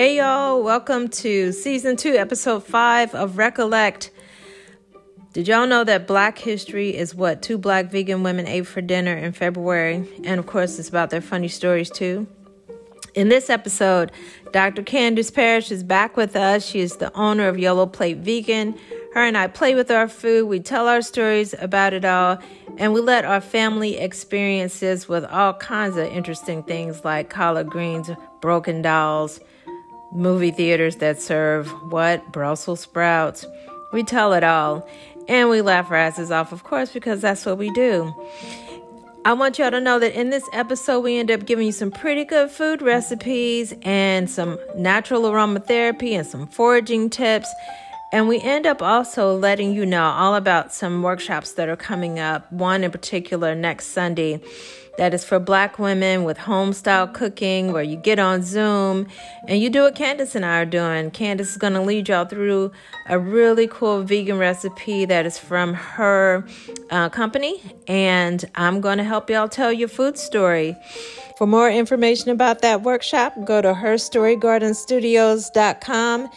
Hey y'all, welcome to season two, episode five of Recollect. Did y'all know that Black history is what two black vegan women ate for dinner in February? And of course, it's about their funny stories too. In this episode, Dr. Candace Parrish is back with us. She is the owner of Yellow Plate Vegan. Her and I play with our food, we tell our stories about it all, and we let our family experiences with all kinds of interesting things like collard greens, broken dolls, movie theaters that serve what? Brussels sprouts. We tell it all. And we laugh our asses off, of course, because that's what we do. I want y'all to know that in this episode, we end up giving you some pretty good food recipes and some natural aromatherapy and some foraging tips. And we end up also letting you know all about some workshops that are coming up. One in particular next Sunday that is for black women with home style cooking, where you get on Zoom and you do what Candace and I are doing. Candace is going to lead y'all through a really cool vegan recipe that is from her uh, company, and I'm going to help y'all tell your food story. For more information about that workshop, go to herstorygardenstudios.com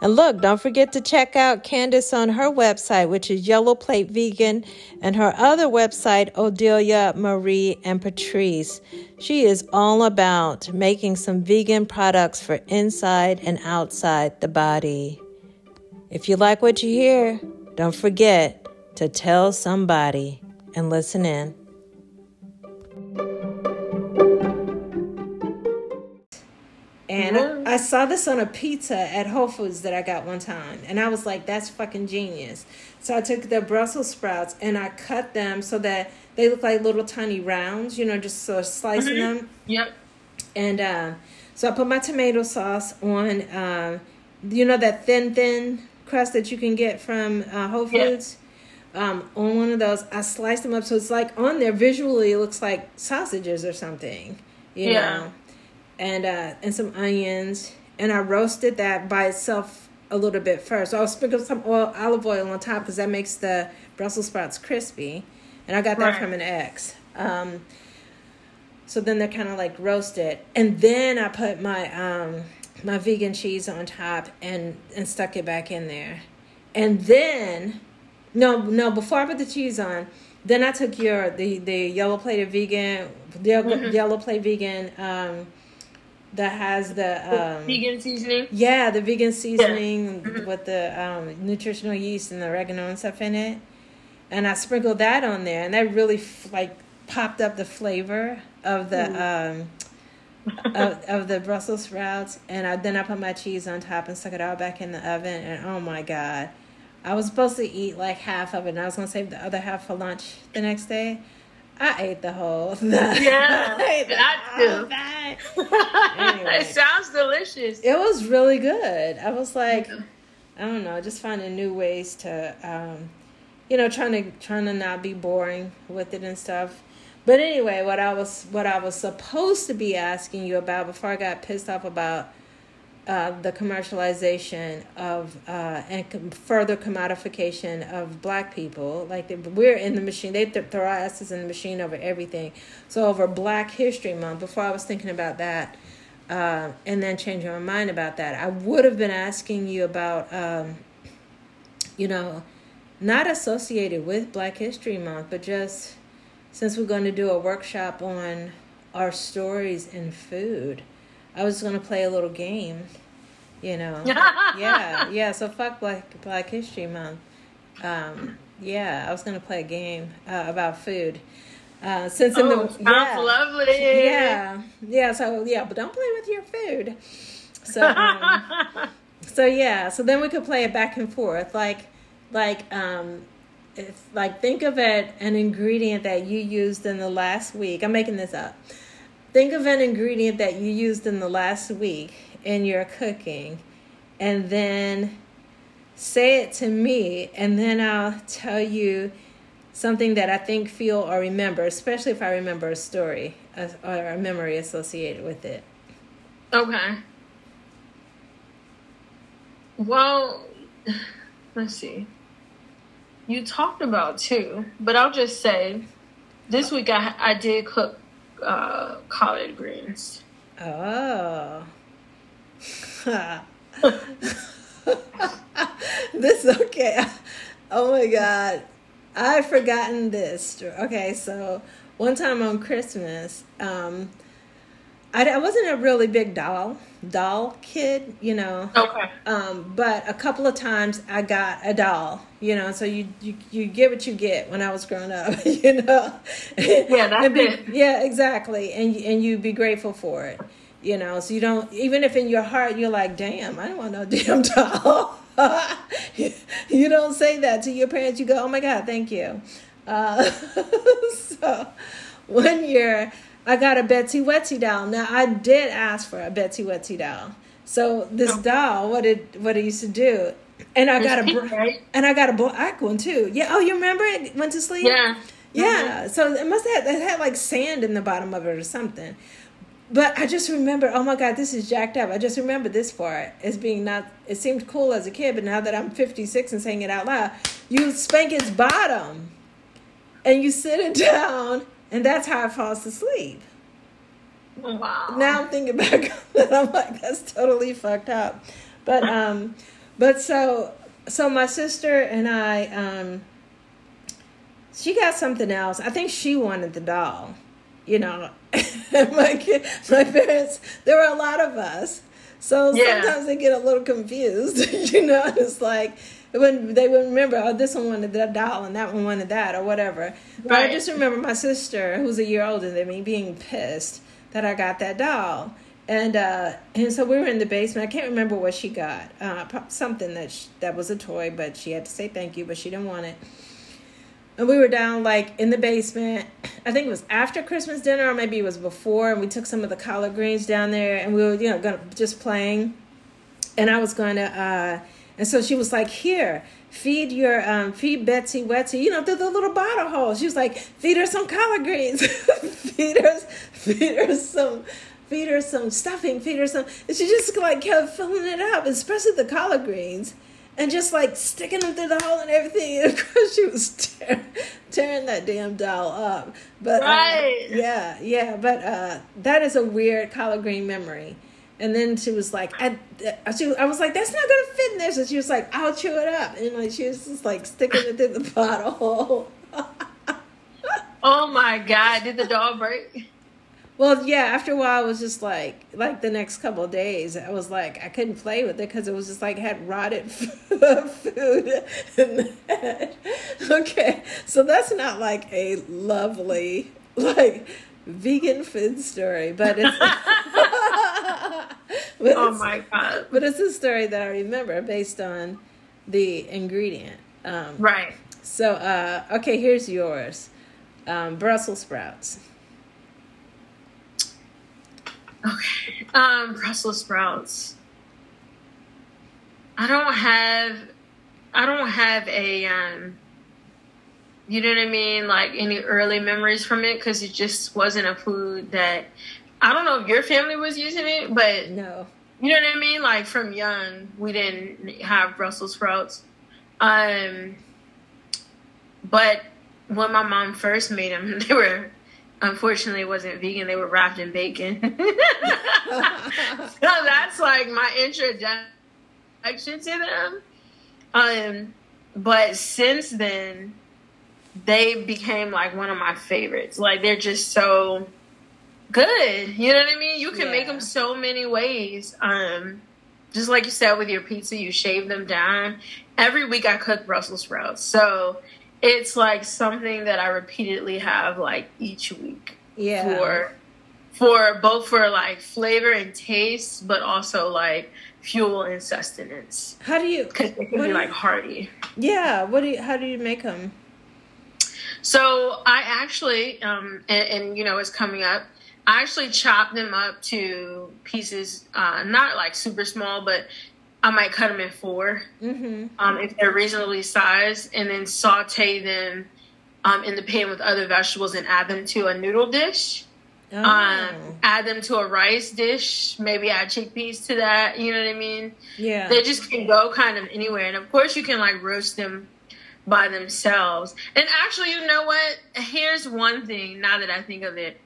and look, don't forget to check out Candace on her website, which is Yellow Plate Vegan, and her other website, Odelia Marie and Patrice. She is all about making some vegan products for inside and outside the body. If you like what you hear, don't forget to tell somebody and listen in. I, I, saw this on a pizza at Whole Foods that I got one time. And I was like, that's fucking genius. So I took the Brussels sprouts and I cut them so that they look like little tiny rounds, you know, just sort of slicing mm-hmm. them. Yep. And uh, so I put my tomato sauce on, uh, you know, that thin, thin crust that you can get from uh, Whole Foods. Yep. Um, on one of those, I sliced them up so it's like on there visually, it looks like sausages or something, you yeah. know and uh, and some onions, and I roasted that by itself a little bit first. So I'll sprinkle some oil, olive oil on top because that makes the Brussels sprouts crispy, and I got that right. from an ex. Um, so then they're kind of like roasted, and then I put my um, my vegan cheese on top and and stuck it back in there, and then no no before I put the cheese on. Then I took your the the yellow plated vegan, the mm-hmm. yellow plate vegan um, that has the um, vegan seasoning. Yeah, the vegan seasoning yeah. Mm-hmm. with the um, nutritional yeast and the oregano and stuff in it. And I sprinkled that on there, and that really like popped up the flavor of the mm. um, of, of the Brussels sprouts. And I, then I put my cheese on top and stuck it all back in the oven. And oh my god, I was supposed to eat like half of it, and I was gonna save the other half for lunch the next day. I ate the whole thing. Yeah, I got to. anyway, it sounds delicious. It was really good. I was like, yeah. I don't know, just finding new ways to, um, you know, trying to trying to not be boring with it and stuff. But anyway, what I was what I was supposed to be asking you about before I got pissed off about uh, the commercialization of uh, and com- further commodification of black people. Like they, we're in the machine, they th- throw our asses in the machine over everything. So over Black History Month, before I was thinking about that, uh, and then changing my mind about that, I would have been asking you about, um, you know, not associated with Black History Month, but just since we're going to do a workshop on our stories in food. I was going to play a little game you know? Yeah yeah so fuck black black history month. Um, yeah i was gonna play a game uh, about food. Uh, since oh, in the yeah, lovely. Yeah yeah so yeah but don't play with your food. So um, so yeah so then we could play it back and forth. Like like um if like think of it an ingredient that you used in the last week. I'm making this up think of an ingredient that you used in the last week in your cooking and then say it to me and then I'll tell you something that I think, feel, or remember, especially if I remember a story or a memory associated with it. Okay. Well, let's see. You talked about two, but I'll just say this week I I did cook uh, collard greens. Oh. this okay. Oh my god. I've forgotten this. Okay, so one time on Christmas, um, I, I wasn't a really big doll doll kid, you know. Okay. Um, but a couple of times I got a doll, you know. So you you, you get what you get when I was growing up, you know. Yeah, that's be, it. Yeah, exactly. And and you be grateful for it, you know. So you don't even if in your heart you're like, damn, I don't want no damn doll. you don't say that to your parents. You go, oh my god, thank you. Uh, so one year I got a Betsy Wetsy doll. Now I did ask for a Betsy Wetsy doll. So this Oh. doll, what it what it used to do, and I got a pink, right? and I got a black one too. Yeah. Oh, you remember it? Went to sleep. Yeah. Yeah. Mm-hmm. So it must have it had like sand in the bottom of it or something. But I just remember, oh my God, this is jacked up. I just remember this part as being not, it seemed cool as a kid, but now that I'm 56 and saying it out loud, you spank its bottom and you sit it down, and that's how it falls to sleep. Wow. Now I'm thinking back it, I'm like, that's totally fucked up. But, um, but so, so my sister and I, um, she got something else. I think she wanted the doll, you know. my kid, my parents, there were a lot of us, so Yeah. sometimes they get a little confused, you know. It's like when they would remember, oh, this one wanted that doll and that one wanted that or whatever. But I just remember my sister, who's a year older than me, being pissed that I got that doll. And uh, and so we were in the basement. I can't remember what she got. Uh, something that sh that was a toy, but she had to say thank you, but she didn't want it. And we were down like in the basement. I think it was after Christmas dinner, or maybe it was before. And we took some of the collard greens down there, and we were you know gonna just playing. And I was going to, uh, and so she was like, "Here, feed your um, feed Betsy Wetsy, you know, through the little bottle hole." She was like, "Feed her some collard greens, feed her, feed her some." Feed her some stuffing, feed her some. And she just like kept filling it up, especially the collard greens and just like sticking them through the hole and everything. And of course, she was tear, tearing that damn doll up. But uh, Right. yeah, yeah. But uh, that is a weird collard green memory. And then she was like, I, she, I was like, that's not gonna fit in there. So she was like, I'll chew it up, and like she was just like sticking it through the bottle. Oh my God! Did the doll break? Well, yeah. After a while, I was just like, like the next couple of days, I was like, I couldn't play with it because it was just like had rotted food in. Okay, so that's not like a lovely like vegan food story, but it's. but Oh it's- my God! But it's a story that I remember based on the ingredient. Um, Right. so, uh, okay, here's yours um, Brussels sprouts. Okay. Um, Brussels sprouts. I don't have I don't have a um you know what I mean, like any early memories from it because it just wasn't a food that I don't know if your family was using it, but No. you know what I mean? Like from young, we didn't have Brussels sprouts. Um, but when my mom first made them, they were unfortunately it wasn't vegan. They were wrapped in bacon. so that's like my introduction to them. Um, but since then, they became like one of my favorites. Like they're just so good. You know what I mean? You can make them so many ways. Um, just like you said with your pizza, you shave them down. Every week I cook Brussels sprouts, so it's like something that I repeatedly have like each week Yeah. for for both for like flavor and taste, but also like fuel and sustenance How do you? because they can be like hearty. Yeah. What do you? How do you make them? So I actually, um, and, and you know, it's coming up. I actually chop them up to pieces, uh, not like super small, but I might cut them in four Mm-hmm. um, if they're reasonably sized, and then saute them um, in the pan with other vegetables and add them to a noodle dish. Oh. Um, add them to a rice dish, maybe add chickpeas to that. You know what I mean? yeah. They just can go kind of anywhere. And of course, you can like roast them by themselves. And actually, you know what? Here's one thing now that I think of it.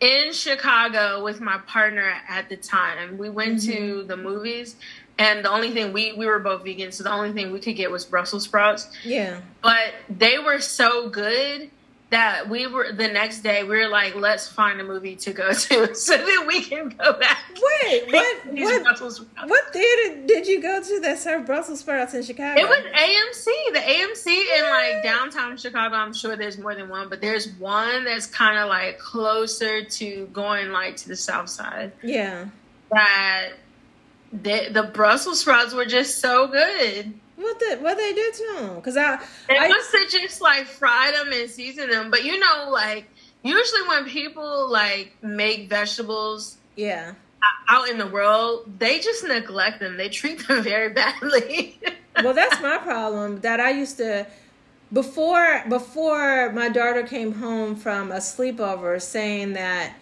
in Chicago with my partner at the time. We went mm-hmm. to the movies and the only thing we we were both vegan, so the only thing we could get was Brussels sprouts. Yeah. But they were so good that we were the next day we were like let's find a movie to go to so that we can go back. Wait what what, what theater did you go to that served brussels sprouts in chicago? It was amc the amc in like downtown chicago. I'm sure there's more than one but there's one that's kind of like closer to going like to the south side. Yeah. That the, the brussels sprouts were just so good what the what they do to them? Because I they I, must have just like fried them and seasoned them. But you know, like usually when people like make vegetables, yeah, out in the world, they just neglect them. They treat them very badly. well, that's my problem. That I used to before before my daughter came home from a sleepover, saying that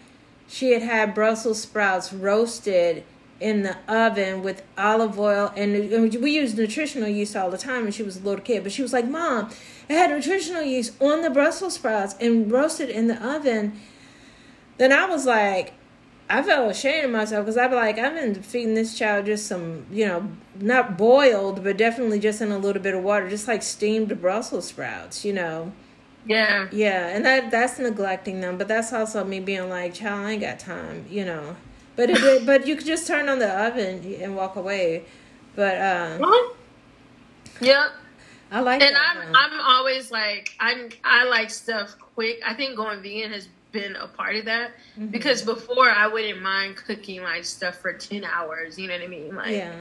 she had had Brussels sprouts roasted in the oven with olive oil and we use nutritional yeast all the time and she was a little kid but she was like mom i had nutritional yeast on the brussels sprouts and roasted in the oven. Then i was like i felt ashamed of myself because i'd be like i've been feeding this child just some you know not boiled but definitely just in a little bit of water just like steamed brussels sprouts you know? Yeah. Yeah and that that's neglecting them but that's also me being like child i ain't got time you know but it, but you could just turn on the oven and walk away. But um, yeah, I like. And I'm one. I'm always like I'm I like stuff quick. I think going vegan has been a part of that mm-hmm. because before I wouldn't mind cooking like stuff for ten hours. You know what I mean? Like yeah.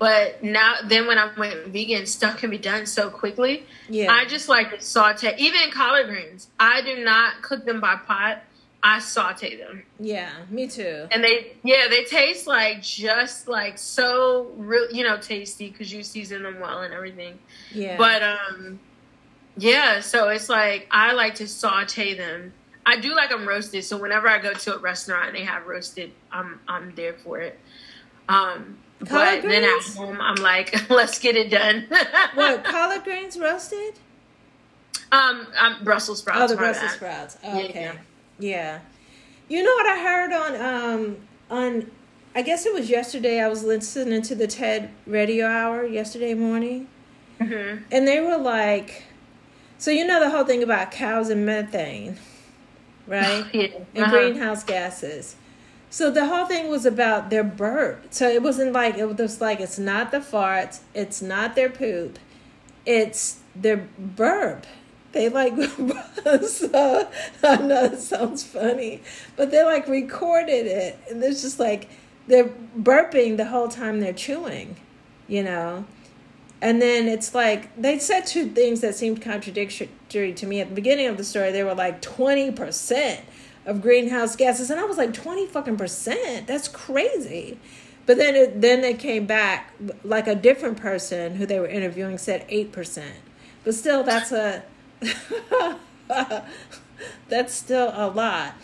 But now, then when I went vegan, stuff can be done so quickly. Yeah. I just like to saute. Even collard greens, I do not cook them by pot. I saute them. Yeah, me too. And they, yeah, they taste like just like so real, you know, tasty because you season them well and everything. Yeah. But um, yeah. So it's like I like to saute them. I do like them roasted. So whenever I go to a restaurant and they have roasted, I'm I'm there for it. Um, collard but greens? then at home, I'm like, let's get it done. what collard greens roasted? Um, um Brussels sprouts. Oh, the Brussels sprouts. Oh, okay. Yeah. Yeah. You know what I heard on um on I guess it was yesterday I was listening to the TED radio hour yesterday morning. Mm-hmm. And they were like so you know the whole thing about cows and methane, right? yeah. And uh-huh. greenhouse gases. So the whole thing was about their burp. So it wasn't like it was like it's not the farts, it's not their poop, it's their burp they like so I know it sounds funny, but they like recorded it and there's just like they're burping the whole time they're chewing, you know. And then it's like they said two things that seemed contradictory to me at the beginning of the story. They were like twenty percent of greenhouse gases, and I was like twenty fucking percent. That's crazy. But then it, then they came back like a different person who they were interviewing said eight percent. But still, that's a That's still a lot.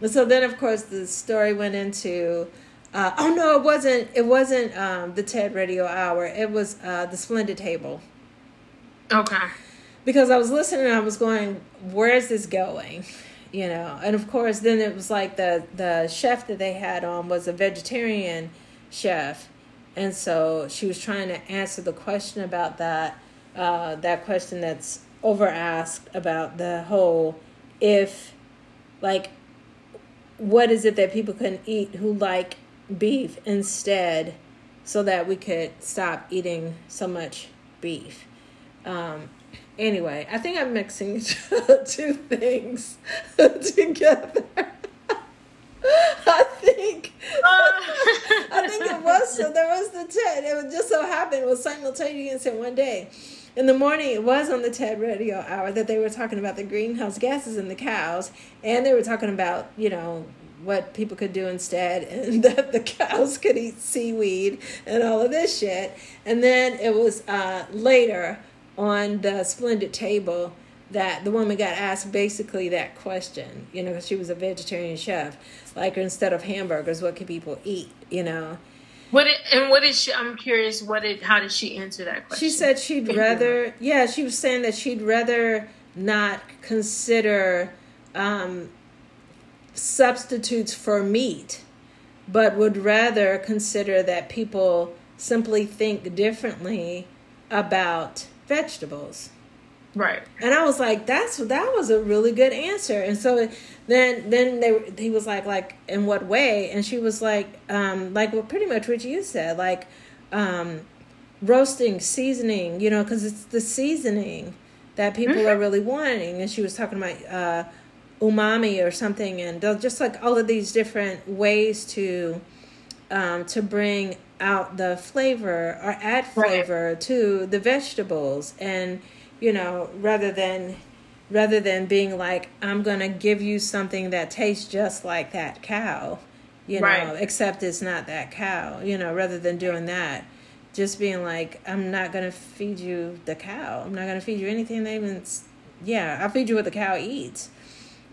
And so then, of course, the story went into. Uh, oh no, it wasn't. It wasn't um, the TED Radio Hour. It was uh, the Splendid Table. Okay. Because I was listening, I was going, "Where is this going?" You know, and of course, then it was like the the chef that they had on was a vegetarian chef, and so she was trying to answer the question about that. Uh, that question that's over asked about the whole if like what is it that people can eat who like beef instead so that we could stop eating so much beef? Um anyway i think i'm mixing two things together. I think I think it was so there was the TED. It was just so happened it was simultaneous in one day in the morning it was on the TED radio hour that they were talking about the greenhouse gases and the cows and they were talking about, you know, what people could do instead and that the cows could eat seaweed and all of this shit. And then it was uh, later on the splendid table that the woman got asked basically that question, you know, she was a vegetarian chef. Like instead of hamburgers, what could people eat, you know? What did, and what is she? I'm curious. What did? How did she answer that question? She said she'd rather. Yeah, she was saying that she'd rather not consider um, substitutes for meat, but would rather consider that people simply think differently about vegetables. Right. And I was like, that's that was a really good answer. And so then then they he was like like in what way? And she was like um like well pretty much what you said like um roasting, seasoning, you know, cuz it's the seasoning that people mm-hmm. are really wanting. And she was talking about uh umami or something and just like all of these different ways to um to bring out the flavor or add flavor right. to the vegetables and you know, rather than rather than being like I'm going to give you something that tastes just like that cow, you know, right. except it's not that cow, you know, rather than doing that. Just being like, I'm not gonna feed you the cow. I'm not gonna feed you anything that even, yeah, I'll feed you what the cow eats,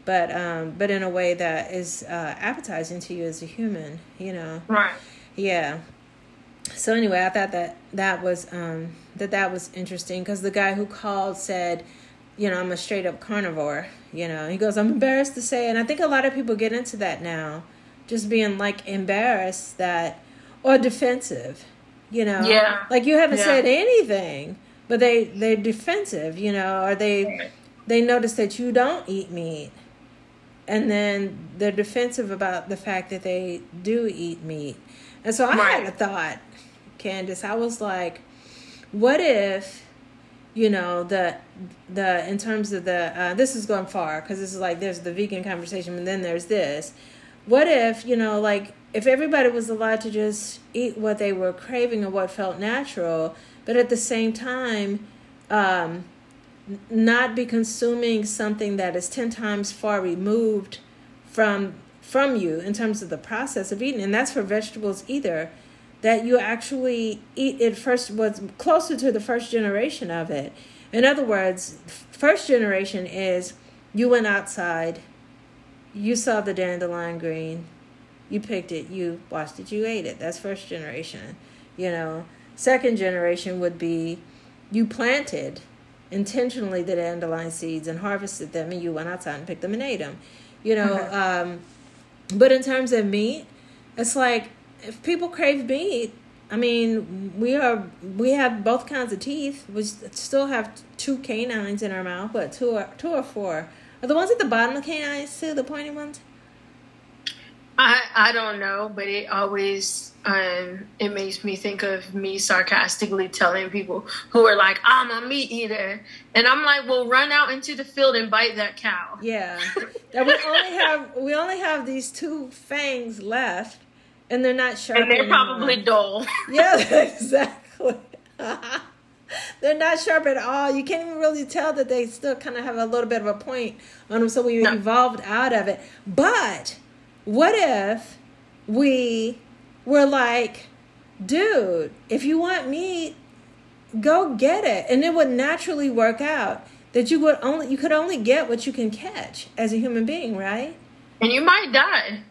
but um, but in a way that is uh, appetizing to you as a human, you know. Right. Yeah so anyway, I thought that that was um, that that was interesting because the guy who called said, you know, I'm a straight up carnivore. You know, he goes, I'm embarrassed to say, and I think a lot of people get into that now, just being like embarrassed that or defensive. You know, yeah, like you haven't yeah. said anything, but they they're defensive. You know, or they they notice that you don't eat meat, and then they're defensive about the fact that they do eat meat. And so I right. had a thought Candace, I was like, what if, you know, the the in terms of the uh, this is going far because this is like there's the vegan conversation, and then there's this. What if you know, like if everybody was allowed to just eat what they were craving or what felt natural, but at the same time, um, not be consuming something that is ten times far removed from from you in terms of the process of eating, and that's for vegetables either that you actually eat it first was closer to the first generation of it. In other words, first generation is you went outside, you saw the dandelion green, you picked it, you washed it, you ate it. That's first generation. You know, second generation would be you planted intentionally the dandelion seeds and harvested them, and you went outside and picked them and ate them. You know, um, but in terms of meat, it's like if people crave meat, I mean, we are we have both kinds of teeth. We still have two canines in our mouth, but two or two or four. Are the ones at the bottom of canines too the pointy ones? I I don't know, but it always um it makes me think of me sarcastically telling people who are like, I'm a meat eater, and I'm like, well, run out into the field and bite that cow. Yeah, that we only have we only have these two fangs left and they're not sharp. And they're anymore. probably dull. yeah, exactly. they're not sharp at all. You can't even really tell that they still kind of have a little bit of a point on them. So we no. evolved out of it. But what if we were like, dude, if you want meat, go get it, and it would naturally work out that you would only you could only get what you can catch as a human being, right? And you might die.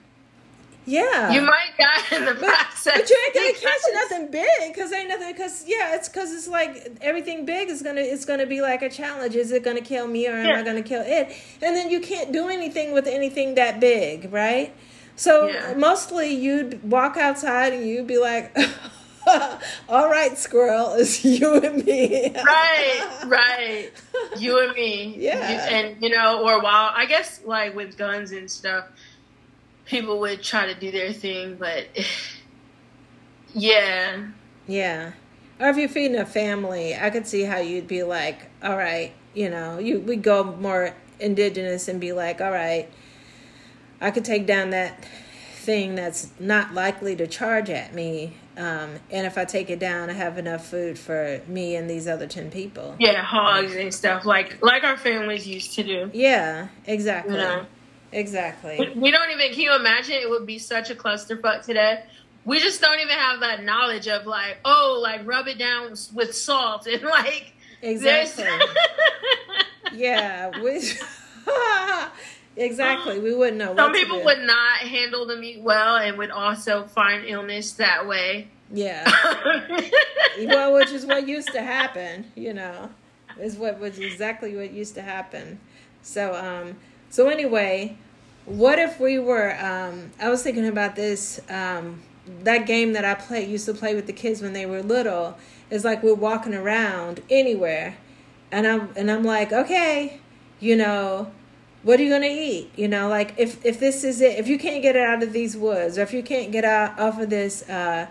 Yeah, you might die in the but, process. But you ain't gonna catch nothing big because ain't nothing. Because yeah, it's because it's like everything big is gonna it's gonna be like a challenge. Is it gonna kill me or am yeah. I gonna kill it? And then you can't do anything with anything that big, right? So yeah. mostly you'd walk outside and you'd be like. All right, squirrel, it's you and me. right, right. You and me. Yeah. You, and, you know, or while, I guess, like with guns and stuff, people would try to do their thing, but yeah. Yeah. Or if you're feeding a family, I could see how you'd be like, all right, you know, you we go more indigenous and be like, all right, I could take down that thing that's not likely to charge at me. Um, and if I take it down, I have enough food for me and these other ten people. Yeah, hogs and stuff like like our families used to do. Yeah, exactly. You know? Exactly. We don't even. Can you imagine? It would be such a clusterfuck today. We just don't even have that knowledge of like, oh, like rub it down with salt and like. Exactly. yeah. We, exactly. We wouldn't know. Some people would not handle the meat well and would also find illness that way. Yeah. well, which is what used to happen. You know, is what was exactly what used to happen. So, um, so anyway, what if we were? Um, I was thinking about this. Um, that game that I play used to play with the kids when they were little is like we're walking around anywhere, and I'm and I'm like, okay, you know, what are you gonna eat? You know, like if if this is it, if you can't get it out of these woods, or if you can't get out off of this uh,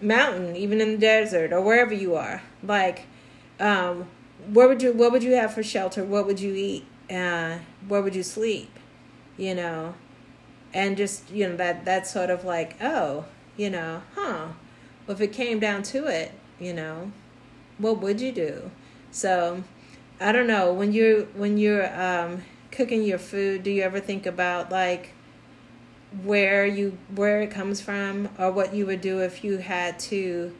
mountain, even in the desert or wherever you are, like, um, where would you what would you have for shelter? What would you eat? Uh, where would you sleep? You know, and just you know that that's sort of like oh you know huh. Well, if it came down to it, you know, what would you do? So, I don't know when you're when you're um, cooking your food. Do you ever think about like where you where it comes from, or what you would do if you had to,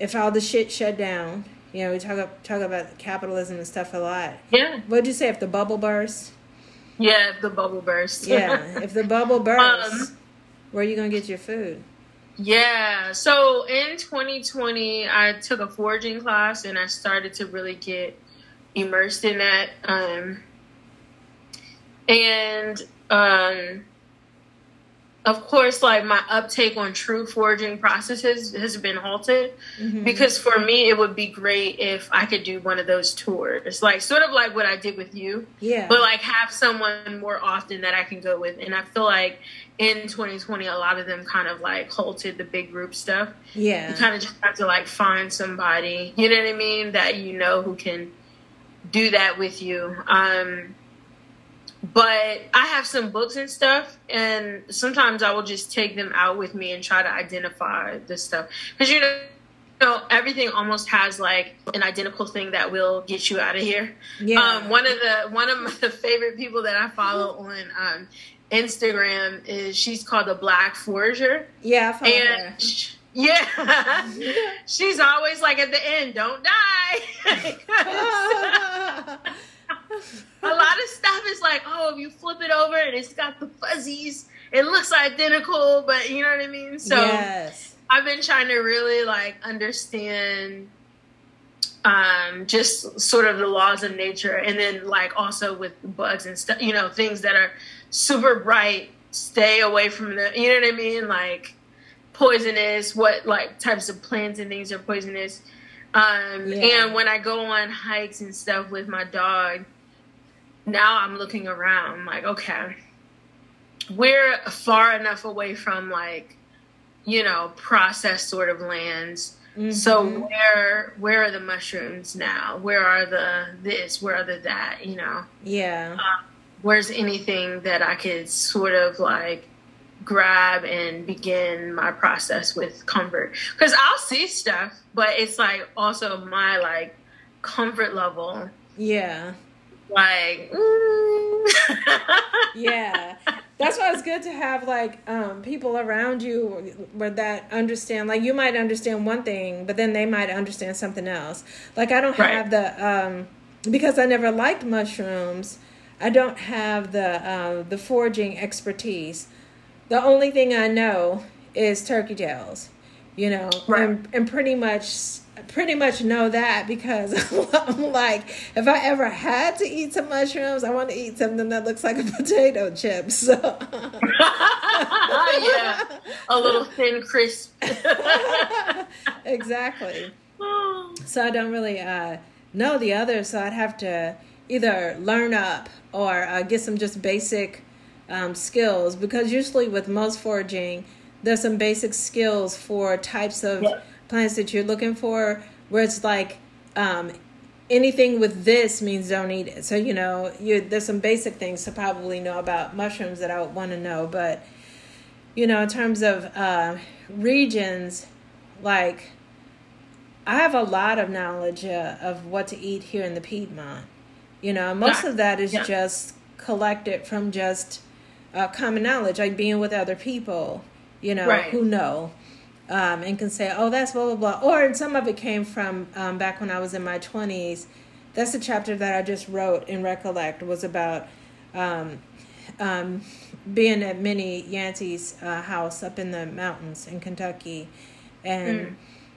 if all the shit shut down? You know, we talk talk about capitalism and stuff a lot. Yeah. What'd you say if the bubble burst? Yeah, if the bubble burst. yeah, if the bubble bursts, um, where are you gonna get your food? Yeah. So in 2020, I took a foraging class and I started to really get immersed in that. Um, and um, of course, like my uptake on true foraging processes has been halted mm-hmm. because for me, it would be great if I could do one of those tours, like sort of like what I did with you. Yeah. But like have someone more often that I can go with. And I feel like in 2020, a lot of them kind of like halted the big group stuff. Yeah. You kind of just have to like find somebody, you know what I mean, that you know who can do that with you. Um, but I have some books and stuff, and sometimes I will just take them out with me and try to identify this stuff because you know. You know, everything almost has like an identical thing that will get you out of here. Yeah. Um, one of the one of my favorite people that I follow on um, Instagram is she's called the Black Forager. Yeah, I and her. She, yeah, she's always like at the end, "Don't die." a lot of stuff is like, oh, if you flip it over and it's got the fuzzies, it looks identical, but you know what I mean? So yes. I've been trying to really like understand um, just sort of the laws of nature and then like also with bugs and stuff, you know, things that are super bright, stay away from the, you know what I mean? Like poisonous, what like types of plants and things are poisonous. Um, yeah. And when I go on hikes and stuff with my dog, now I'm looking around like, okay, we're far enough away from like, you know, processed sort of lands. Mm-hmm. So where where are the mushrooms now? Where are the this? Where are the that? You know? Yeah. Uh, where's anything that I could sort of like grab and begin my process with comfort? Because I'll see stuff, but it's like also my like comfort level. Yeah like mm. yeah that's why it's good to have like um, people around you where that understand like you might understand one thing but then they might understand something else like i don't right. have the um, because i never liked mushrooms i don't have the uh, the foraging expertise the only thing i know is turkey tails you know right. and, and pretty much pretty much know that because I'm like, if I ever had to eat some mushrooms, I want to eat something that looks like a potato chip. So yeah, a little thin, crisp. exactly. So I don't really uh, know the others, so I'd have to either learn up or uh, get some just basic um, skills because usually with most foraging, there's some basic skills for types of. Plants that you're looking for where it's like um, anything with this means don't eat it. So you know, you there's some basic things to probably know about mushrooms that I would want to know, but you know, in terms of uh, regions, like I have a lot of knowledge uh, of what to eat here in the Piedmont. You know, most yeah. of that is yeah. just collected from just uh, common knowledge, like being with other people. You know, right. who know um, and can say, oh, that's blah, blah, blah. Or some of it came from um, back when I was in my 20s. That's the chapter that I just wrote in Recollect was about um, um, being at Minnie Yancey's uh, house up in the mountains in Kentucky. And, mm.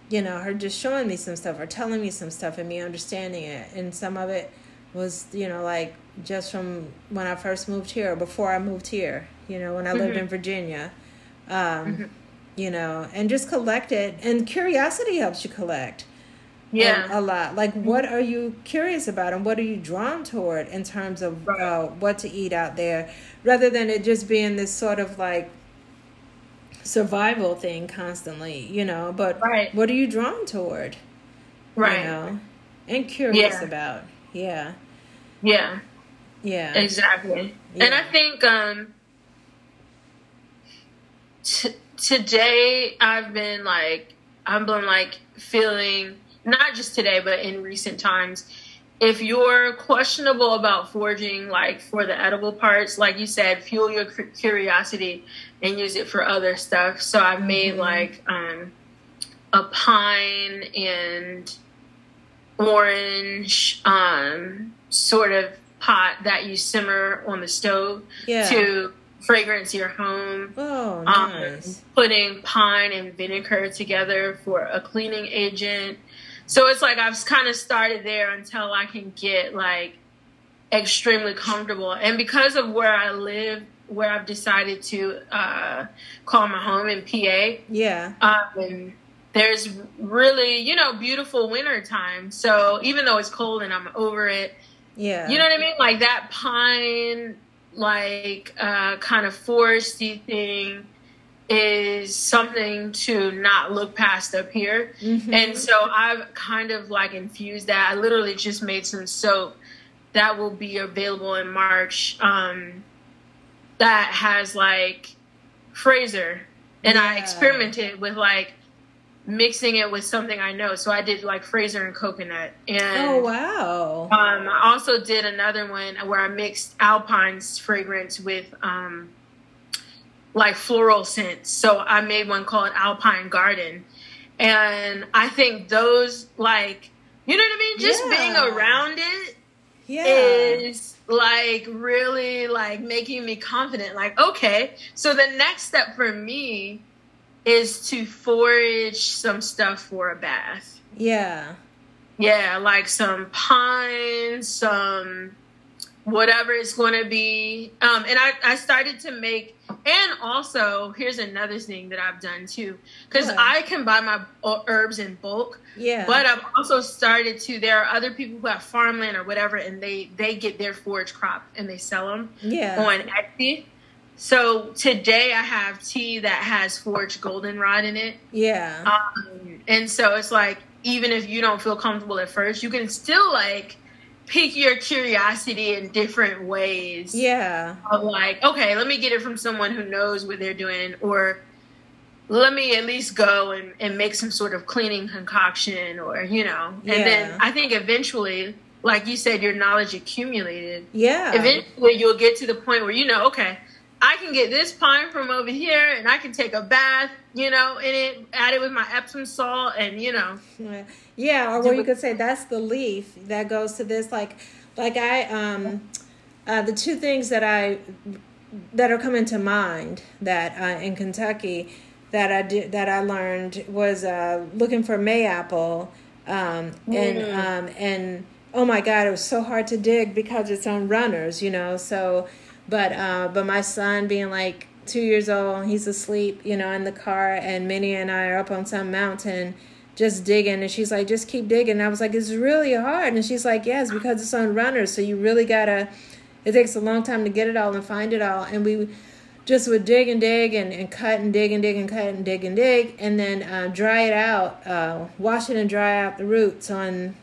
you know, her just showing me some stuff or telling me some stuff and me understanding it. And some of it was you know like just from when I first moved here, before I moved here, you know, when I lived mm-hmm. in Virginia. Um, mm-hmm. You know, and just collect it. And curiosity helps you collect. Yeah. A, a lot. Like, what are you curious about and what are you drawn toward in terms of right. uh, what to eat out there, rather than it just being this sort of like survival thing constantly, you know? But right. what are you drawn toward? Right. You know, and curious yeah. about. Yeah. Yeah. Yeah. Exactly. Yeah. And I think um t- today I've been like I've been like feeling not just today but in recent times if you're questionable about foraging like for the edible parts like you said fuel your curiosity and use it for other stuff so i've made mm-hmm. like um a pine and orange um sort of pot that you simmer on the stove yeah. to fragrance your home. Oh, um, nice. Um, putting pine and vinegar together for a cleaning agent. So it's like I've kind of started there until I can get like extremely comfortable. And because of where I live, where I've decided to uh, call my home in PA. Yeah. Um, there's really, you know, beautiful winter time. So even though it's cold and I'm over it, yeah. You know what I mean? Like that pine, like uh, kind of foresty thing is something to not look past up here. Mm-hmm. And so I've kind of like infused that. I literally just made some soap that will be available in March um, that has like Fraser. And yeah. I experimented with like mixing it with something I know. So I did like Fraser and coconut. And oh wow! Um, I also did another one where I mixed Alpine's fragrance with um, like floral scents. So I made one called Alpine Garden, and I think those like you know what I mean. Just yeah. being around it yeah. is like really like making me confident. Like okay, so the next step for me is to forage some stuff for a bath. Yeah. Yeah, like some pine, some whatever it's going to be. Um, and I, I started to make, and also here's another thing that I've done too, because I can buy my herbs in bulk. Yeah. But I've also started to. There are other people who have farmland or whatever, and they they get their forage crop and they sell them. Yeah. On Etsy. So today I have tea that has forged goldenrod in it. Yeah. Um, and so it's like even if you don't feel comfortable at first, you can still like pique your curiosity in different ways. Yeah. Of like, okay, let me get it from someone who knows what they're doing, or let me at least go and, and make some sort of cleaning concoction, or you know. And yeah. then I think eventually, like you said, your knowledge accumulated. Yeah. Eventually, you'll get to the point where you know, okay I can get this pine from over here and I can take a bath, you know, in it, add it with my Epsom salt and, you know. Yeah, or what you could say that's the leaf that goes to this like like I um uh the two things that I that are coming to mind that uh in Kentucky that I did that I learned was uh looking for mayapple um and mm. um and oh my god, it was so hard to dig because it's on runners, you know. So but uh, but my son being like two years old, he's asleep, you know, in the car, and Minnie and I are up on some mountain just digging and she's like just keep digging. And i was like it's really hard. And she's like yes because it's on runners so you really gotta it takes a long time to get it all and find it all. And we just would dig and dig and, and cut and dig and dig and cut and dig and dig and then uh, dry it out uh, wash it and dry out the roots on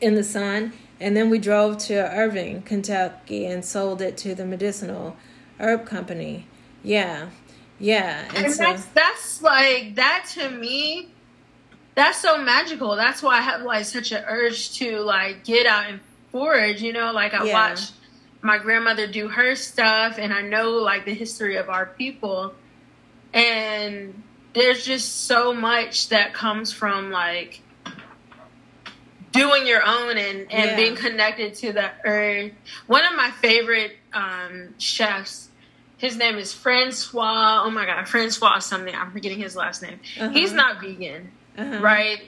in the sun and then we drove to Irvine, Kentucky, and sold it to the medicinal herb company. Yeah, yeah. And, and so, that's that's like that to me. That's so magical. That's why I have like such an urge to like get out and forage. You know, like I yeah. watched my grandmother do her stuff, and I know like the history of our people, and there's just so much that comes from like doing your own and, and yeah. being connected to the earth. One of my favorite um, chefs, his name is Francois. Oh my God, Francois something. I'm forgetting his last name. Uh-huh. He's not vegan, uh-huh. right?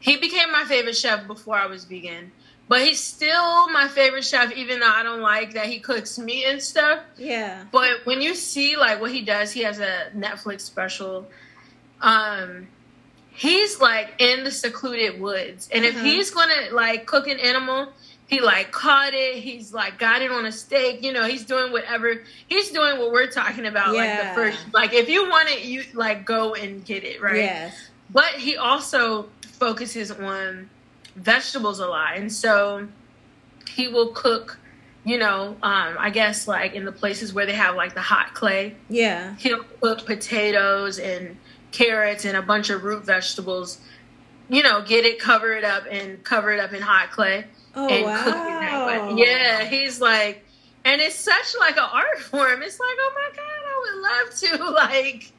He became my favorite chef before I was vegan. but he's still my favorite chef, even though I don't like that he cooks meat and stuff. Yeah. But when you see like what he does, he has a Netflix special. Um, he's like in the secluded woods, and if Uh-huh. he's gonna like cook an animal, he like caught it. He's like got it on a stake. You know, he's doing whatever. He's doing what we're talking about. Like Yeah. the first, like if you want it, you like go and get it, right? Yes. But he also focuses on vegetables a lot, and so he will cook. You know, um, I guess like in the places where they have like the hot clay, Yeah. he'll cook potatoes and carrots and a bunch of root vegetables. You know, get it, cover it up, and cover it up in hot clay Oh and wow. cook it that way. Yeah, he's like, and it's such like an art form. It's like, oh my god, I would love to like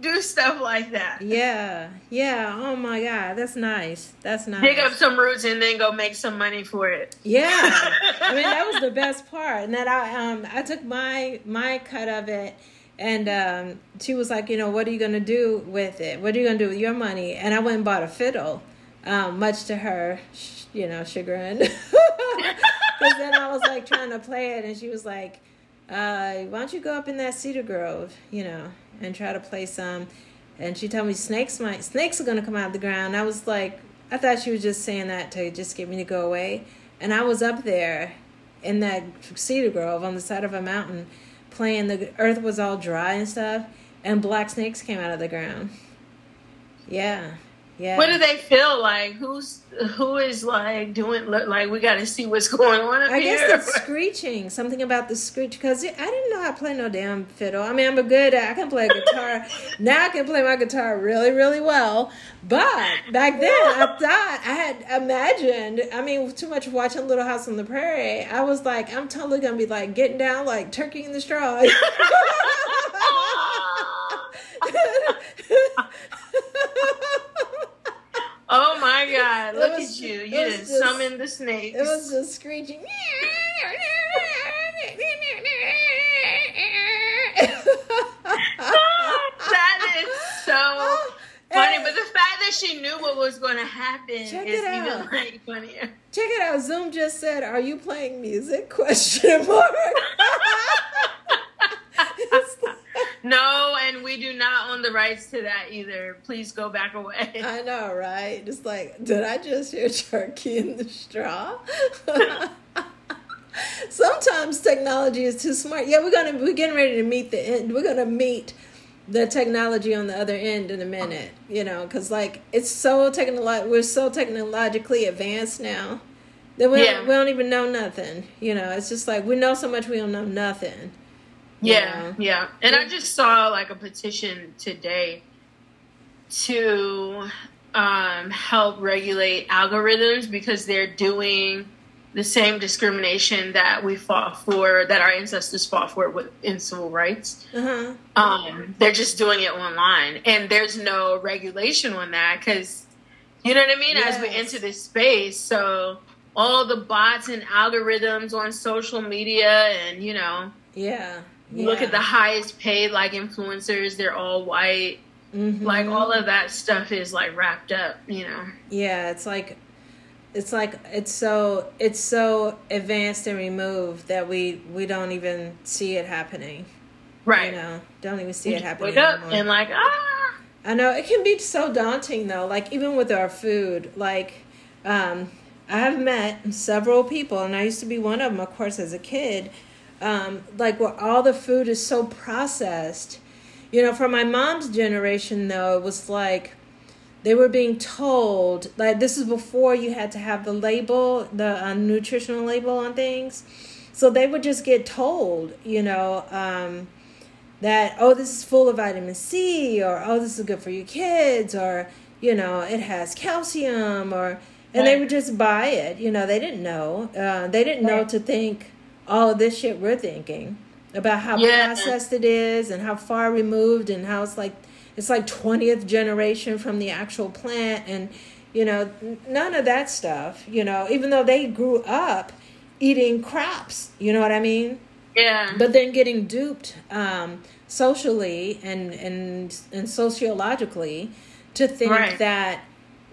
do stuff like that. Yeah. Yeah. Oh my god, that's nice. That's nice. Pick up some roots and then go make some money for it. Yeah, I mean that was the best part. And then I um I took my my cut of it, and um she was like, you know, what are you gonna do with it? What are you gonna do with your money? And I went and bought a fiddle, um, much to her, sh- you know, chagrin. Because then I was like trying to play it, and she was like, uh, "Why don't you go up in that cedar grove, you know, and try to play some?" And she told me snakes might snakes are gonna come out of the ground. I was like, I thought she was just saying that to just get me to go away. And I was up there in that cedar grove on the side of a mountain playing. The earth was all dry and stuff, and black snakes came out of the ground. Yeah, yeah. What do they feel like? Who's who is like doing? Like we got to see what's going on up I here. guess it's screeching. Something about the screech because I didn't know how to play no damn fiddle. I mean, I'm a good. I can play guitar. now I can play my guitar really, really well. But back then, I thought I had imagined. I mean, too much watching Little House on the Prairie. I was like, I'm totally gonna be like getting down like turkey in the straw. oh my god! Look at you! it You was just just- summoned the snakes. It was just screeching. that is so funny. But the fact that she knew what was going to happen Check is even out. like funnier. Check it out. Zoom just said, "Are you playing music?" Question mark. It's No, and we do not own the rights to that either. Please go back away. I know, right? Just like, did I just hear turkey in the straw? Sometimes technology is too smart. Yeah, we're gonna we're getting ready to meet the end. We're gonna meet the technology on the other end in a minute. You know, because like it's so technolo- we're so technologically advanced now that we Yeah. don't, we don't even know nothing. You know, it's just like we know so much we don't know nothing. Yeah, know? yeah. And I just saw like a petition today to um, help regulate algorithms because they're doing the same discrimination that we fought for, that our ancestors fought for with, in civil rights. Uh huh. Um, they're just doing it online, and there's no regulation on that because you know what I mean. As we enter this space, so all the bots and algorithms on social media, and you know, Yeah. You look at the highest paid like influencers; they're all white. Mhm. Like all of that stuff is like wrapped up, you know. Yeah, it's like it's like it's so it's so advanced and removed that we we don't even see it happening. Right. You know, don't even see You it happening wake up and like ah. I know it can be so daunting though. Like even with our food, like um, I have met several people, and I used to be one of them, of course, as a kid. Um, like where all the food is so processed. You know, for my mom's generation though, it was like they were being told like this is before you had to have the label, the uh, nutritional label on things. So they would just get told, you know. Um, that oh this is full of vitamin C or oh this is good for your kids or you know it has calcium or and they would just buy it you know they didn't know uh, they didn't know to think all of this shit we're thinking about how Yeah. processed it is and how far removed and how it's like it's like 20th generation from the actual plant and you know none of that stuff you know even though they grew up eating crops you know what i mean Yeah. but then getting duped um, socially and and and sociologically to think Right. that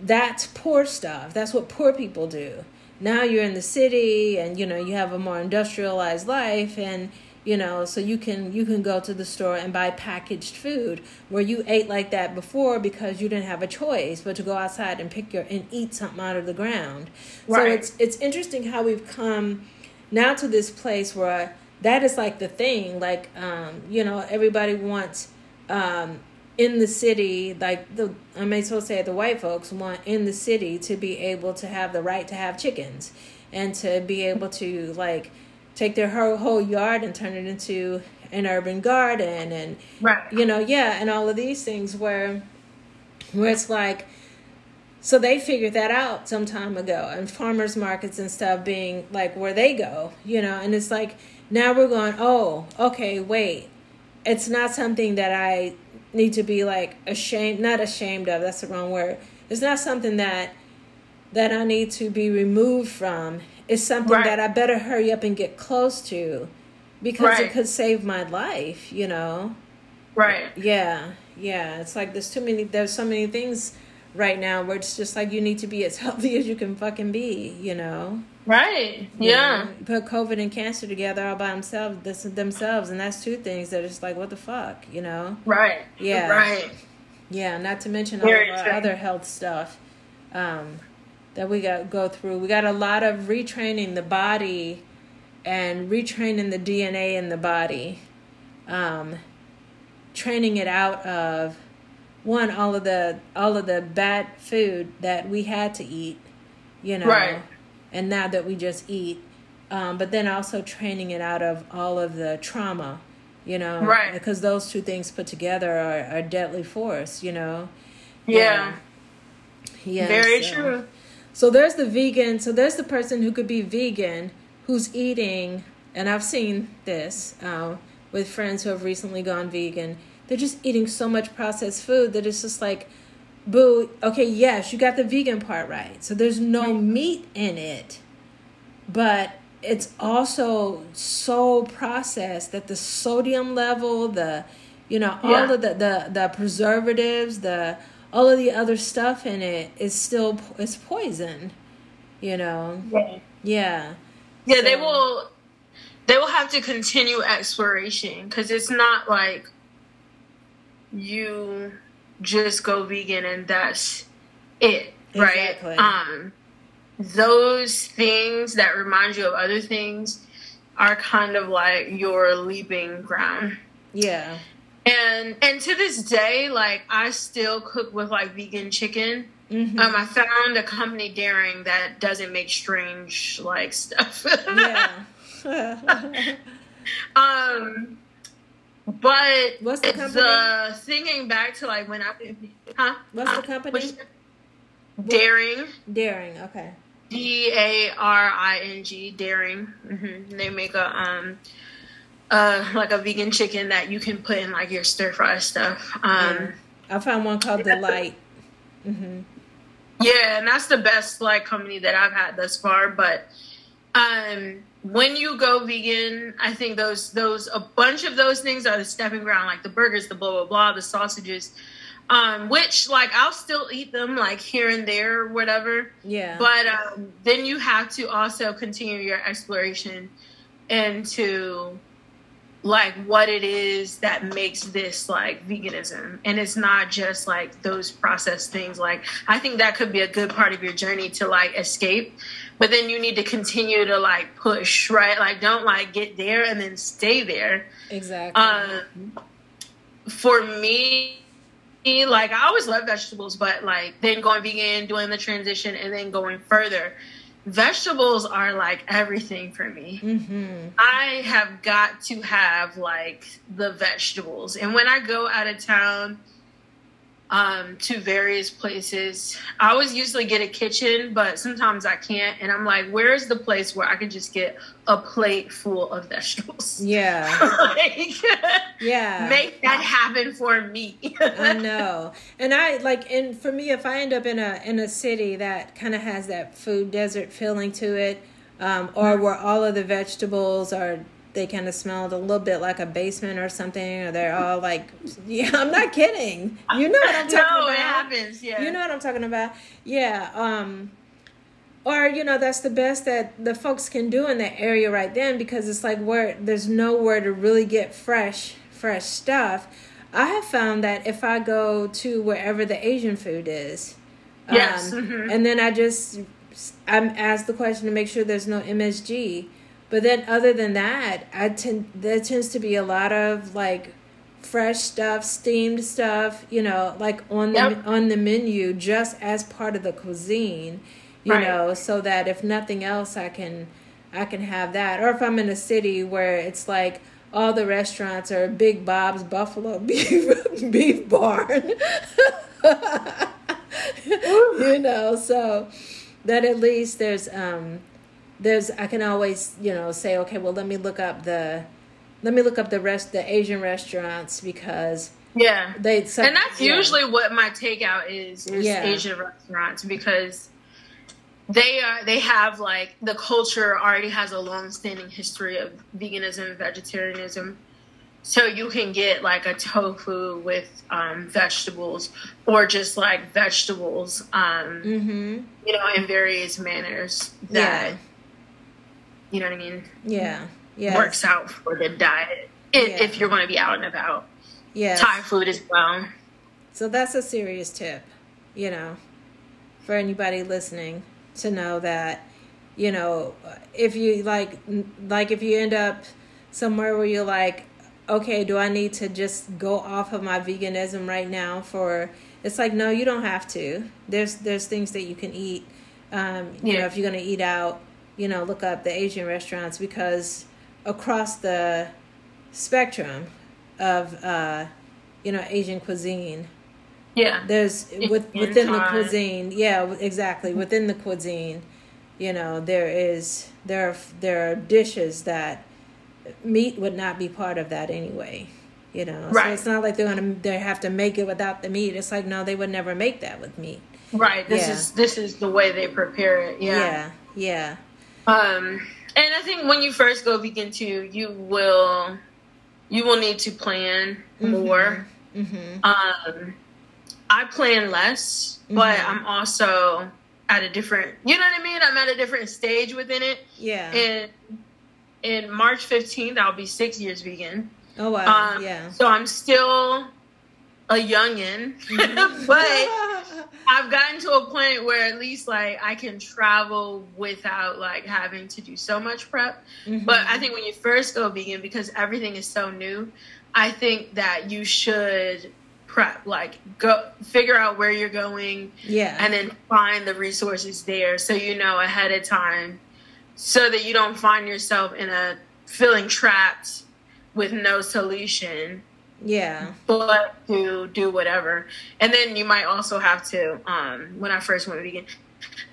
that's poor stuff. That's what poor people do. Now you're in the city and you know you have a more industrialized life and you know so you can you can go to the store and buy packaged food where you ate like that before because you didn't have a choice but to go outside and pick your and eat something out of the ground right. so it's it's interesting how we've come now to this place where that is like the thing like um you know everybody wants um in the city like the i may so say the white folks want in the city to be able to have the right to have chickens and to be able to like take their whole, whole yard and turn it into an urban garden and right. you know yeah and all of these things where where it's like so they figured that out some time ago and farmers markets and stuff being like where they go you know and it's like now we're going oh okay wait it's not something that i need to be like ashamed not ashamed of that's the wrong word it's not something that that i need to be removed from it's something right. that I better hurry up and get close to because right. it could save my life, you know? Right. Yeah. Yeah. It's like there's too many, there's so many things right now where it's just like you need to be as healthy as you can fucking be, you know? Right. Yeah. You know, put COVID and cancer together all by themselves, this, themselves, and that's two things that it's like, what the fuck, you know? Right. Yeah. Right. Yeah. Not to mention all Very of our true. other health stuff. Um, that we got go through. We got a lot of retraining the body and retraining the DNA in the body. Um, training it out of one all of the all of the bad food that we had to eat, you know, right. And now that we just eat. Um, but then also training it out of all of the trauma, you know, right? Because those two things put together are, are deadly force, you know. Yeah. Yeah. yeah Very so. true. So there's the vegan. So there's the person who could be vegan who's eating, and I've seen this uh, with friends who have recently gone vegan. They're just eating so much processed food that it's just like, boo. Okay, yes, you got the vegan part right. So there's no meat in it, but it's also so processed that the sodium level, the you know, all yeah. of the, the the preservatives, the all of the other stuff in it is still is poison you know yeah yeah, yeah so. they will they will have to continue exploration because it's not like you just go vegan and that's it right exactly. um those things that remind you of other things are kind of like your leaping ground yeah and and to this day, like I still cook with like vegan chicken. Mm-hmm. Um, I found a company daring that doesn't make strange like stuff. yeah. um, but what's the company? The thinking back to like when I, huh? What's the company? Which, daring. Daring. Okay. D A R I N G. Daring. Mm-hmm. They make a um uh, like a vegan chicken that you can put in like your stir fry stuff. Um, yeah. I found one called Delight. Mm-hmm. Yeah, and that's the best like company that I've had thus far. But um, when you go vegan, I think those those a bunch of those things are the stepping ground, like the burgers, the blah blah blah, the sausages. Um, which like I'll still eat them like here and there or whatever. Yeah. But um, then you have to also continue your exploration into like what it is that makes this like veganism and it's not just like those processed things like i think that could be a good part of your journey to like escape but then you need to continue to like push right like don't like get there and then stay there exactly um, for me like i always love vegetables but like then going vegan doing the transition and then going further vegetables are like everything for me. Mm-hmm. I have got to have like the vegetables. And when I go out of town, um, to various places. I always usually get a kitchen, but sometimes I can't. And I'm like, where's the place where I can just get a plate full of vegetables? Yeah. like, yeah. Make that happen for me. I know. And I like, and for me, if I end up in a in a city that kind of has that food desert feeling to it, um, or where all of the vegetables are they kind of smelled a little bit like a basement or something, or they're all like, yeah, I'm not kidding. You know what I'm talking no, about? it happens. Yeah, you know what I'm talking about. Yeah. Um, or you know that's the best that the folks can do in that area right then because it's like where there's nowhere to really get fresh fresh stuff i have found that if i go to wherever the asian food is Yes, um, mhm. and then i just i'm asked the question to make sure there's no msg but then other than that i tend there tends to be a lot of like fresh stuff steamed stuff you know like on the Yep. on the menu just as part of the cuisine you Right. know so that if nothing else i can i can have that or if i'm in a city where it's like all the restaurants are big bob's buffalo beef beef barn you know so that at least there's um there's i can always you know say okay well let me look up the let me look up the rest the asian restaurants because Yeah. they and that's yeah. usually what my takeout is is Yeah. asian restaurants because they are they have like the culture already has a long-standing history of veganism and vegetarianism so you can get like a tofu with um, vegetables or just like vegetables um, mm-hmm you know in various manners that Yeah. You know what i mean yeah yeah works out for the diet if, Yeah. if you're going to be out and about yeah thai food as well So that's a serious tip, you know, for anybody listening to know that, you know, if you like, like if you end up somewhere where you're like, okay, do I need to just go off of my veganism right now for? It's like no, you don't have to. There's there's things that you can eat. Um, you know, Yeah. if you're gonna eat out, you know, look up the Asian restaurants because across the spectrum of uh, you know Asian cuisine, yeah there's with, within the cuisine yeah exactly within the cuisine you know there is there are there are dishes that meat would not be part of that anyway you know so Right. it's not like they're gonna they have to make it without the meat it's like no they would never make that with meat Right. This Yeah. is this is the way they prepare it. Yeah. yeah yeah Um and I think when you first go vegan too, you will you will need to plan more. mm-hmm Um I plan less, but Mhm. I'm also at a different you know what I mean? I'm at a different stage within it. yeah And in March 15th, I'll be six years vegan. oh wow Um, yeah So I'm still a youngin, but I've gotten to a point where at least like I can travel without like having to do so much prep. Mhm. But I think when you first go vegan, because everything is so new, I think that you should prep, like go figure out where you're going yeah and then find the resources there so you know ahead of time so that you don't find yourself in a feeling trapped with no solution yeah but to do whatever. And then you might also have to, um, when I first went vegan.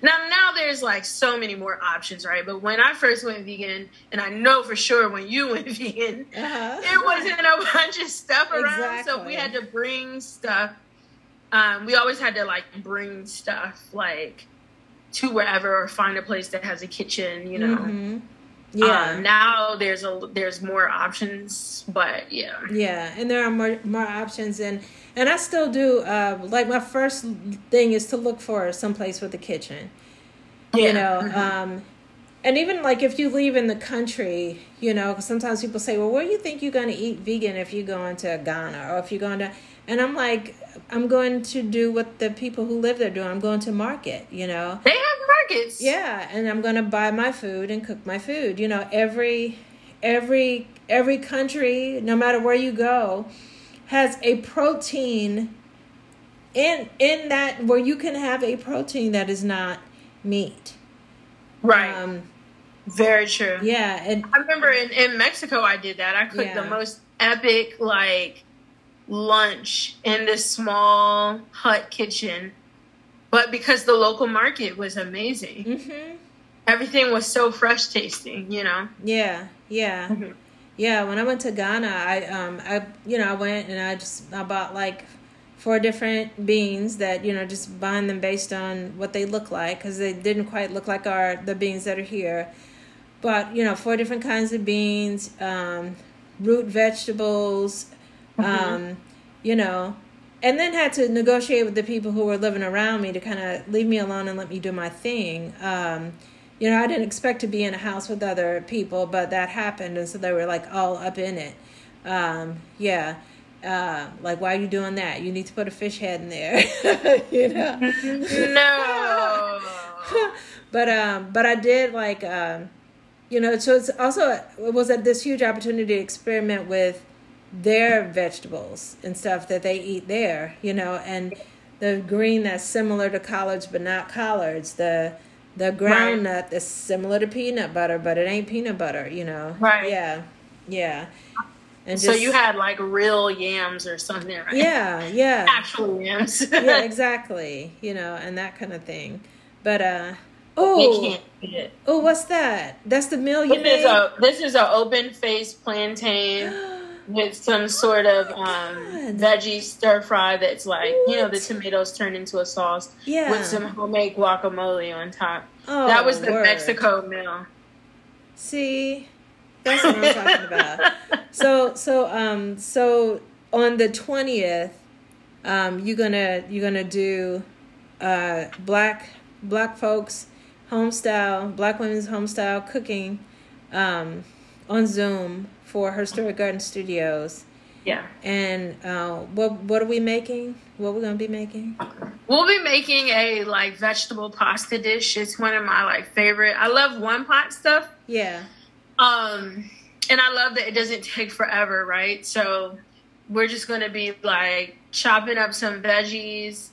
Now, now there's like so many more options, right? But when I first went vegan, and I know for sure when you went vegan, uh-huh. it wasn't a bunch of stuff around, so we had to bring stuff. Um, we always had to like bring stuff like to wherever or find a place that has a kitchen, you know. Mhm. Yeah Um, now there's a there's more options, but yeah. Yeah, and there are more more options, and and I still do. Uh, like my first thing is to look for someplace with a kitchen. You Yeah. know, Mhm. um, and even like if you leave in the country, you know sometimes people say, "Well, where do you think you're going to eat vegan if you're going to Ghana or if you're going to?" And I'm like, I'm going to do what the people who live there do. I'm going to market. You know, They have markets. yeah, and I'm gonna buy my food and cook my food. You know, every every every country, no matter where you go, has a protein in in that where you can have a protein that is not meat. Right. Um, Very true. yeah, and I remember in, in Mexico I did that. I cooked Yeah. the most epic like lunch in this small hut kitchen. But because the local market was amazing. hmm Everything was so fresh tasting, you know. yeah, yeah. Mhm. Yeah, when I went to Ghana, I um I you know I went and I just I bought like four different beans that you know just buying them based on what they look like because they didn't quite look like our the beans that are here, but you know four different kinds of beans, um, root vegetables, um, you know, and then had to negotiate with the people who were living around me to kind of leave me alone and let me do my thing. Um, you know, I didn't expect to be in a house with other people, but that happened, and so they were like all up in it. Um, yeah. Uh, like, why are you doing that? You need to put a fish head in there. you know? No. but um, but I did like um, you know, so it's also it was a, this huge opportunity to experiment with their vegetables and stuff that they eat there, you know, and the green that's similar to collards but not collards, the the ground right. nut that's similar to peanut butter but it ain't peanut butter, you know. Right. Yeah. Yeah. And just, so you had like real yams or something, right? Yeah, yeah. Actual yams. yeah, exactly. You know, and that kind of thing. But uh oh, oh, what's that? That's the meal you this. Is a, this is an open faced plantain with some sort of um, veggie stir fry that's like what? you know the tomatoes turned into a sauce. Yeah. With some homemade guacamole on top. Oh, that was the word. Mexico meal. See, that's what I'm talking about. So so um so on the twentieth, um you're gonna you're gonna do uh black black folks home style black women's home style cooking um on Zoom for Her Story Garden Studios. Yeah. And uh, what what are we making? What we're we gonna be making? We'll be making a like vegetable pasta dish. It's one of my like favorite. I love one pot stuff. Yeah. Um, and I love that it doesn't take forever, right? So we're just gonna be like chopping up some veggies.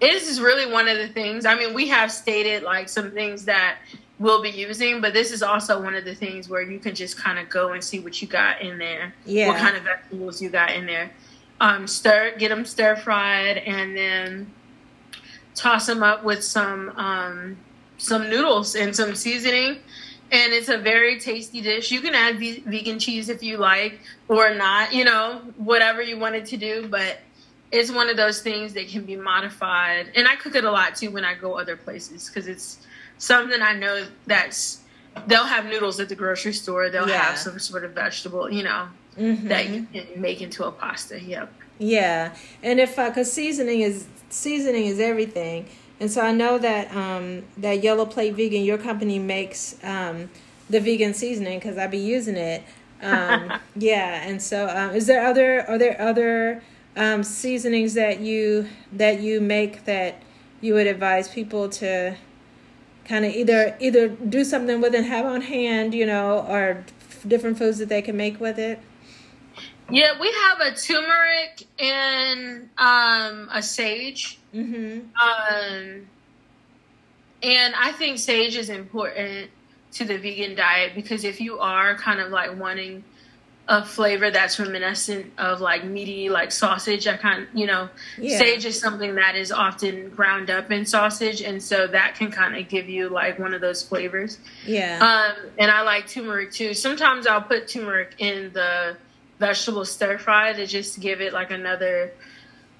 This is really one of the things. I mean, we have stated like some things that we'll be using, but this is also one of the things where you can just kind of go and see what you got in there. Yeah. What kind of vegetables you got in there. Um, stir, get them stir fried, and then toss them up with some um, some noodles and some seasoning and it's a very tasty dish. You can add ve- vegan cheese if you like or not, you know, whatever you wanted to do, but it's one of those things that can be modified. And I cook it a lot too when I go other places because it's something I know that's they'll have noodles at the grocery store. They'll yeah. have some sort of vegetable, you know, mm-hmm. that you can make into a pasta. Yep. Yeah, and if because uh, seasoning is seasoning is everything. And so I know that um, that Yellow Plate Vegan, your company makes um, the vegan seasoning because I be using it. Um, yeah, and so um, is there other are there other um, seasonings that you that you make that you would advise people to kind of either either do something with it have on hand, you know, or different foods that they can make with it? Yeah, we have a turmeric and um, a sage. Mm-hmm. Um, and I think sage is important to the vegan diet because if you are kind of like wanting a flavor that's reminiscent of like meaty like sausage. I kind of, you know yeah. sage is something that is often ground up in sausage and so that can kind of give you like one of those flavors. Yeah. Um and i like turmeric too. Sometimes i'll put turmeric in the vegetable stir fry to just give it like another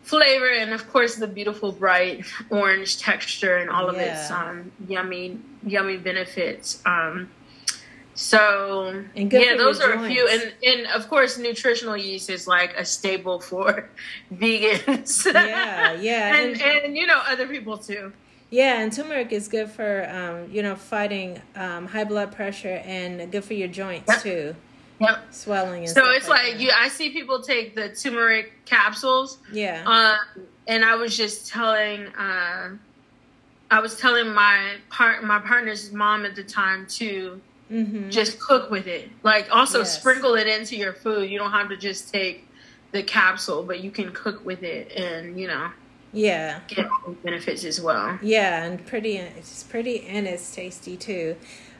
flavor and of course the beautiful bright orange texture and all of yeah. its um yummy yummy benefits. Um so yeah, those are joints. a few, and and of course, nutritional yeast is like a staple for vegans. Yeah, yeah, and, and, and you know other people too. Yeah, and turmeric is good for um, you know fighting um, high blood pressure and good for your joints yep. too. Yep. Swelling. so it's like, like you. I see people take the turmeric capsules. Yeah. Uh, and I was just telling. Uh, I was telling my part my partner's mom at the time too Mm-hmm. Just cook with it. Like also yes. sprinkle it into your food. You don't have to just take the capsule, but you can cook with it and, you know, yeah, get benefits as well. Yeah, and pretty it's pretty and it's tasty too.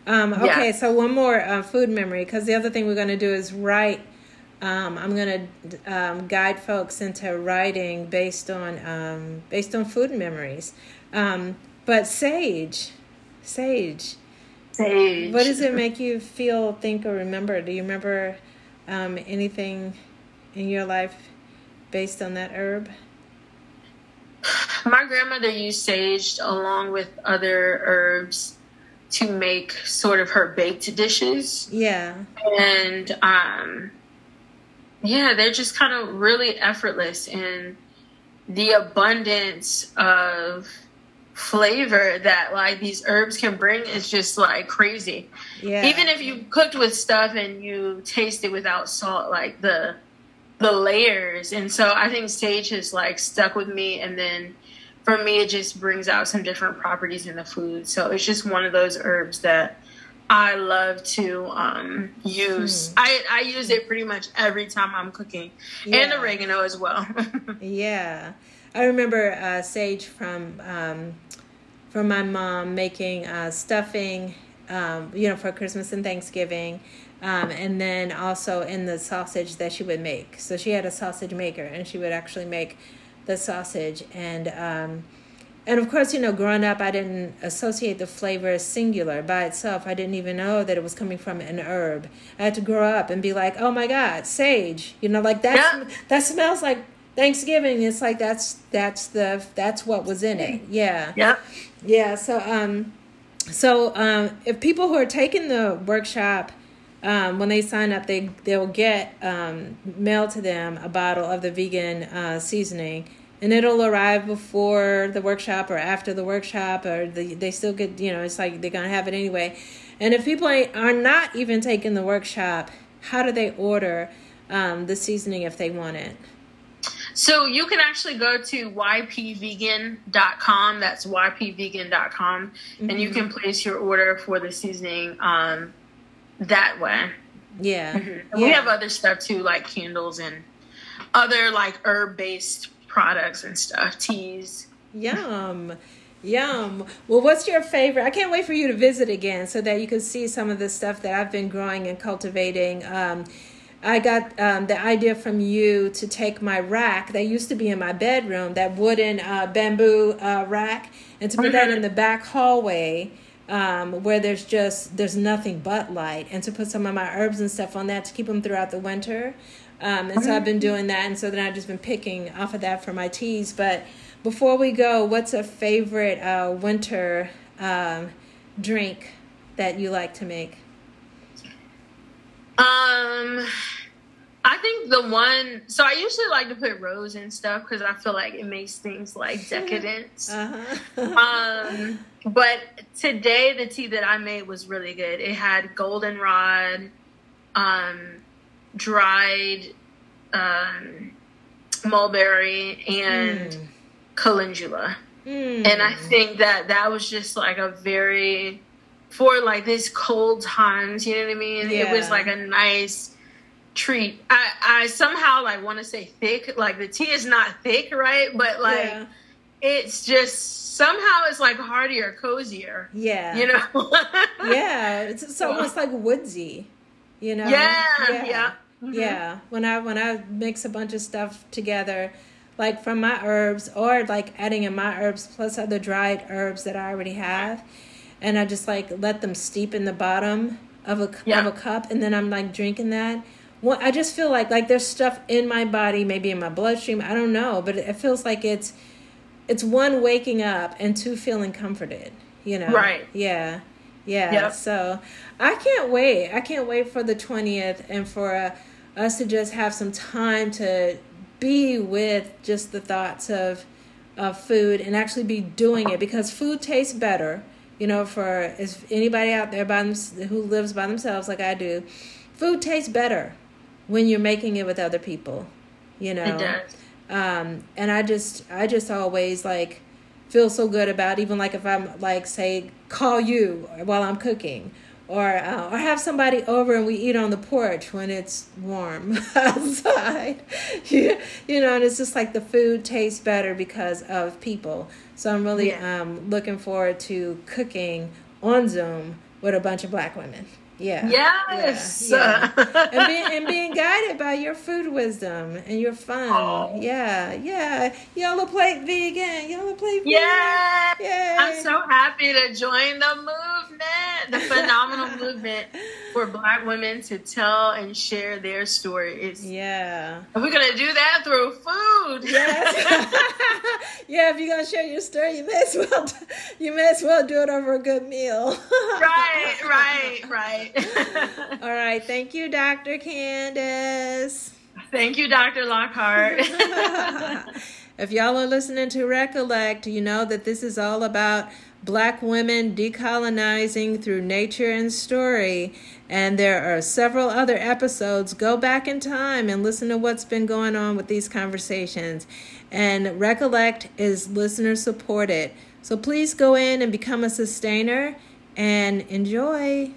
Um, okay, yeah. so one more uh, food memory because the other thing we're going to do is write. Um, I'm going to um, guide folks into writing based on um, based on food memories. Um, but sage, sage sage. What does it make you feel, think, or remember? Do you remember um, anything in your life based on that herb? My grandmother used sage along with other herbs to make sort of her baked dishes. Yeah. And um yeah, they're just kind of really effortless and the abundance of flavor that like these herbs can bring is just like crazy. Yeah. Even if you cooked with stuff and you taste it without salt, like the the layers. And so I think sage has like stuck with me and then for me it just brings out some different properties in the food. So it's just one of those herbs that I love to um, use. Hmm. I, I use it pretty much every time I'm cooking, yeah. and oregano as well. yeah, I remember uh, sage from um, from my mom making uh, stuffing, um, you know, for Christmas and Thanksgiving. Um, and then also in the sausage that she would make. So she had a sausage maker, and she would actually make the sausage. And um, and of course, you know, growing up, I didn't associate the flavor as singular by itself. I didn't even know that it was coming from an herb. I had to grow up and be like, oh my God, sage. You know, like that. Yeah. That smells like Thanksgiving. It's like that's that's the that's what was in it. Yeah. Yeah. Yeah. So um, so um, if people who are taking the workshop. Um, when they sign up, they they'll get um, mailed to them a bottle of the vegan uh, seasoning, and it'll arrive before the workshop or after the workshop or the, they still get you know it's like they're gonna have it anyway and if people are not even taking the workshop how do they order um, the seasoning if they want it so you can actually go to ypvegan.com that's ypvegan.com mm-hmm. and you mm-hmm. can place your order for the seasoning um, that way yeah. Mm-hmm. yeah we have other stuff too like candles and other like herb based products and stuff, teas. Yum. Yum. Well, what's your favorite? I can't wait for you to visit again so that you can see some of the stuff that I've been growing and cultivating. Um, I got um, the idea from you to take my rack that used to be in my bedroom, that wooden uh, bamboo uh, rack, and to put that in the back hallway um, where there's just there's nothing but light, and to put some of my herbs and stuff on that to keep them throughout the winter. Um, and so I've been doing that, and so then I've just been picking off of that for my teas. But before we go, what's a favorite uh, winter um, drink that you like to make? Um, I think the one. So I usually like to put rose and stuff because I feel like it makes things like decadent. uh-huh. um, but today the tea that I made was really good. It had goldenrod. Um, dried um, mulberry and mm. calendula. Mm. And I think that that was just like a very, for like this cold times, you know what I mean? Yeah. It was like a nice treat. I, I somehow like want to say thick, like the tea is not thick, right? But like yeah. it's just somehow it's like heartier, cozier. Yeah. You know? yeah. It's, it's almost like woodsy, you know? Yeah. Yeah. yeah. Mm-hmm. Yeah, when I when I mix a bunch of stuff together, like from my herbs or like adding in my herbs plus other dried herbs that I already have, and I just like let them steep in the bottom of a yeah. of a cup, and then I'm like drinking that. Well, I just feel like like there's stuff in my body, maybe in my bloodstream. I don't know, but it feels like it's it's one waking up and two feeling comforted. You know, right? Yeah, yeah. Yep. So I can't wait. I can't wait for the twentieth and for. Uh, us to just have some time to be with just the thoughts of of food and actually be doing it because food tastes better you know for if anybody out there by them, who lives by themselves like i do food tastes better when you're making it with other people you know it does. Um, and i just i just always like feel so good about even like if i'm like say call you while i'm cooking or uh, or have somebody over and we eat on the porch when it's warm outside. you, you know, and it's just like the food tastes better because of people. So I'm really yeah. um, looking forward to cooking on Zoom with a bunch of black women. Yeah. Yes. Yeah. yeah. and, being, and being guided by your food wisdom and your fun. Oh. Yeah. Yeah. Yellow plate vegan. Yellow plate vegan. Yeah. Yeah. I'm so happy to join the movement, the phenomenal movement for black women to tell and share their stories. Yeah. And we're going to do that through food. Yes. yeah. If you're going to share your story, you may as well, you may as well do it over a good meal. Right. Right. Right. Right. All right. Thank you, Dr. Candace. Thank you, Dr. Lockhart. If y'all are listening to Recollect, you know that this is all about black women decolonizing through nature and story. And there are several other episodes. Go back in time and listen to what's been going on with these conversations. And Recollect is listener supported. So please go in and become a sustainer and enjoy.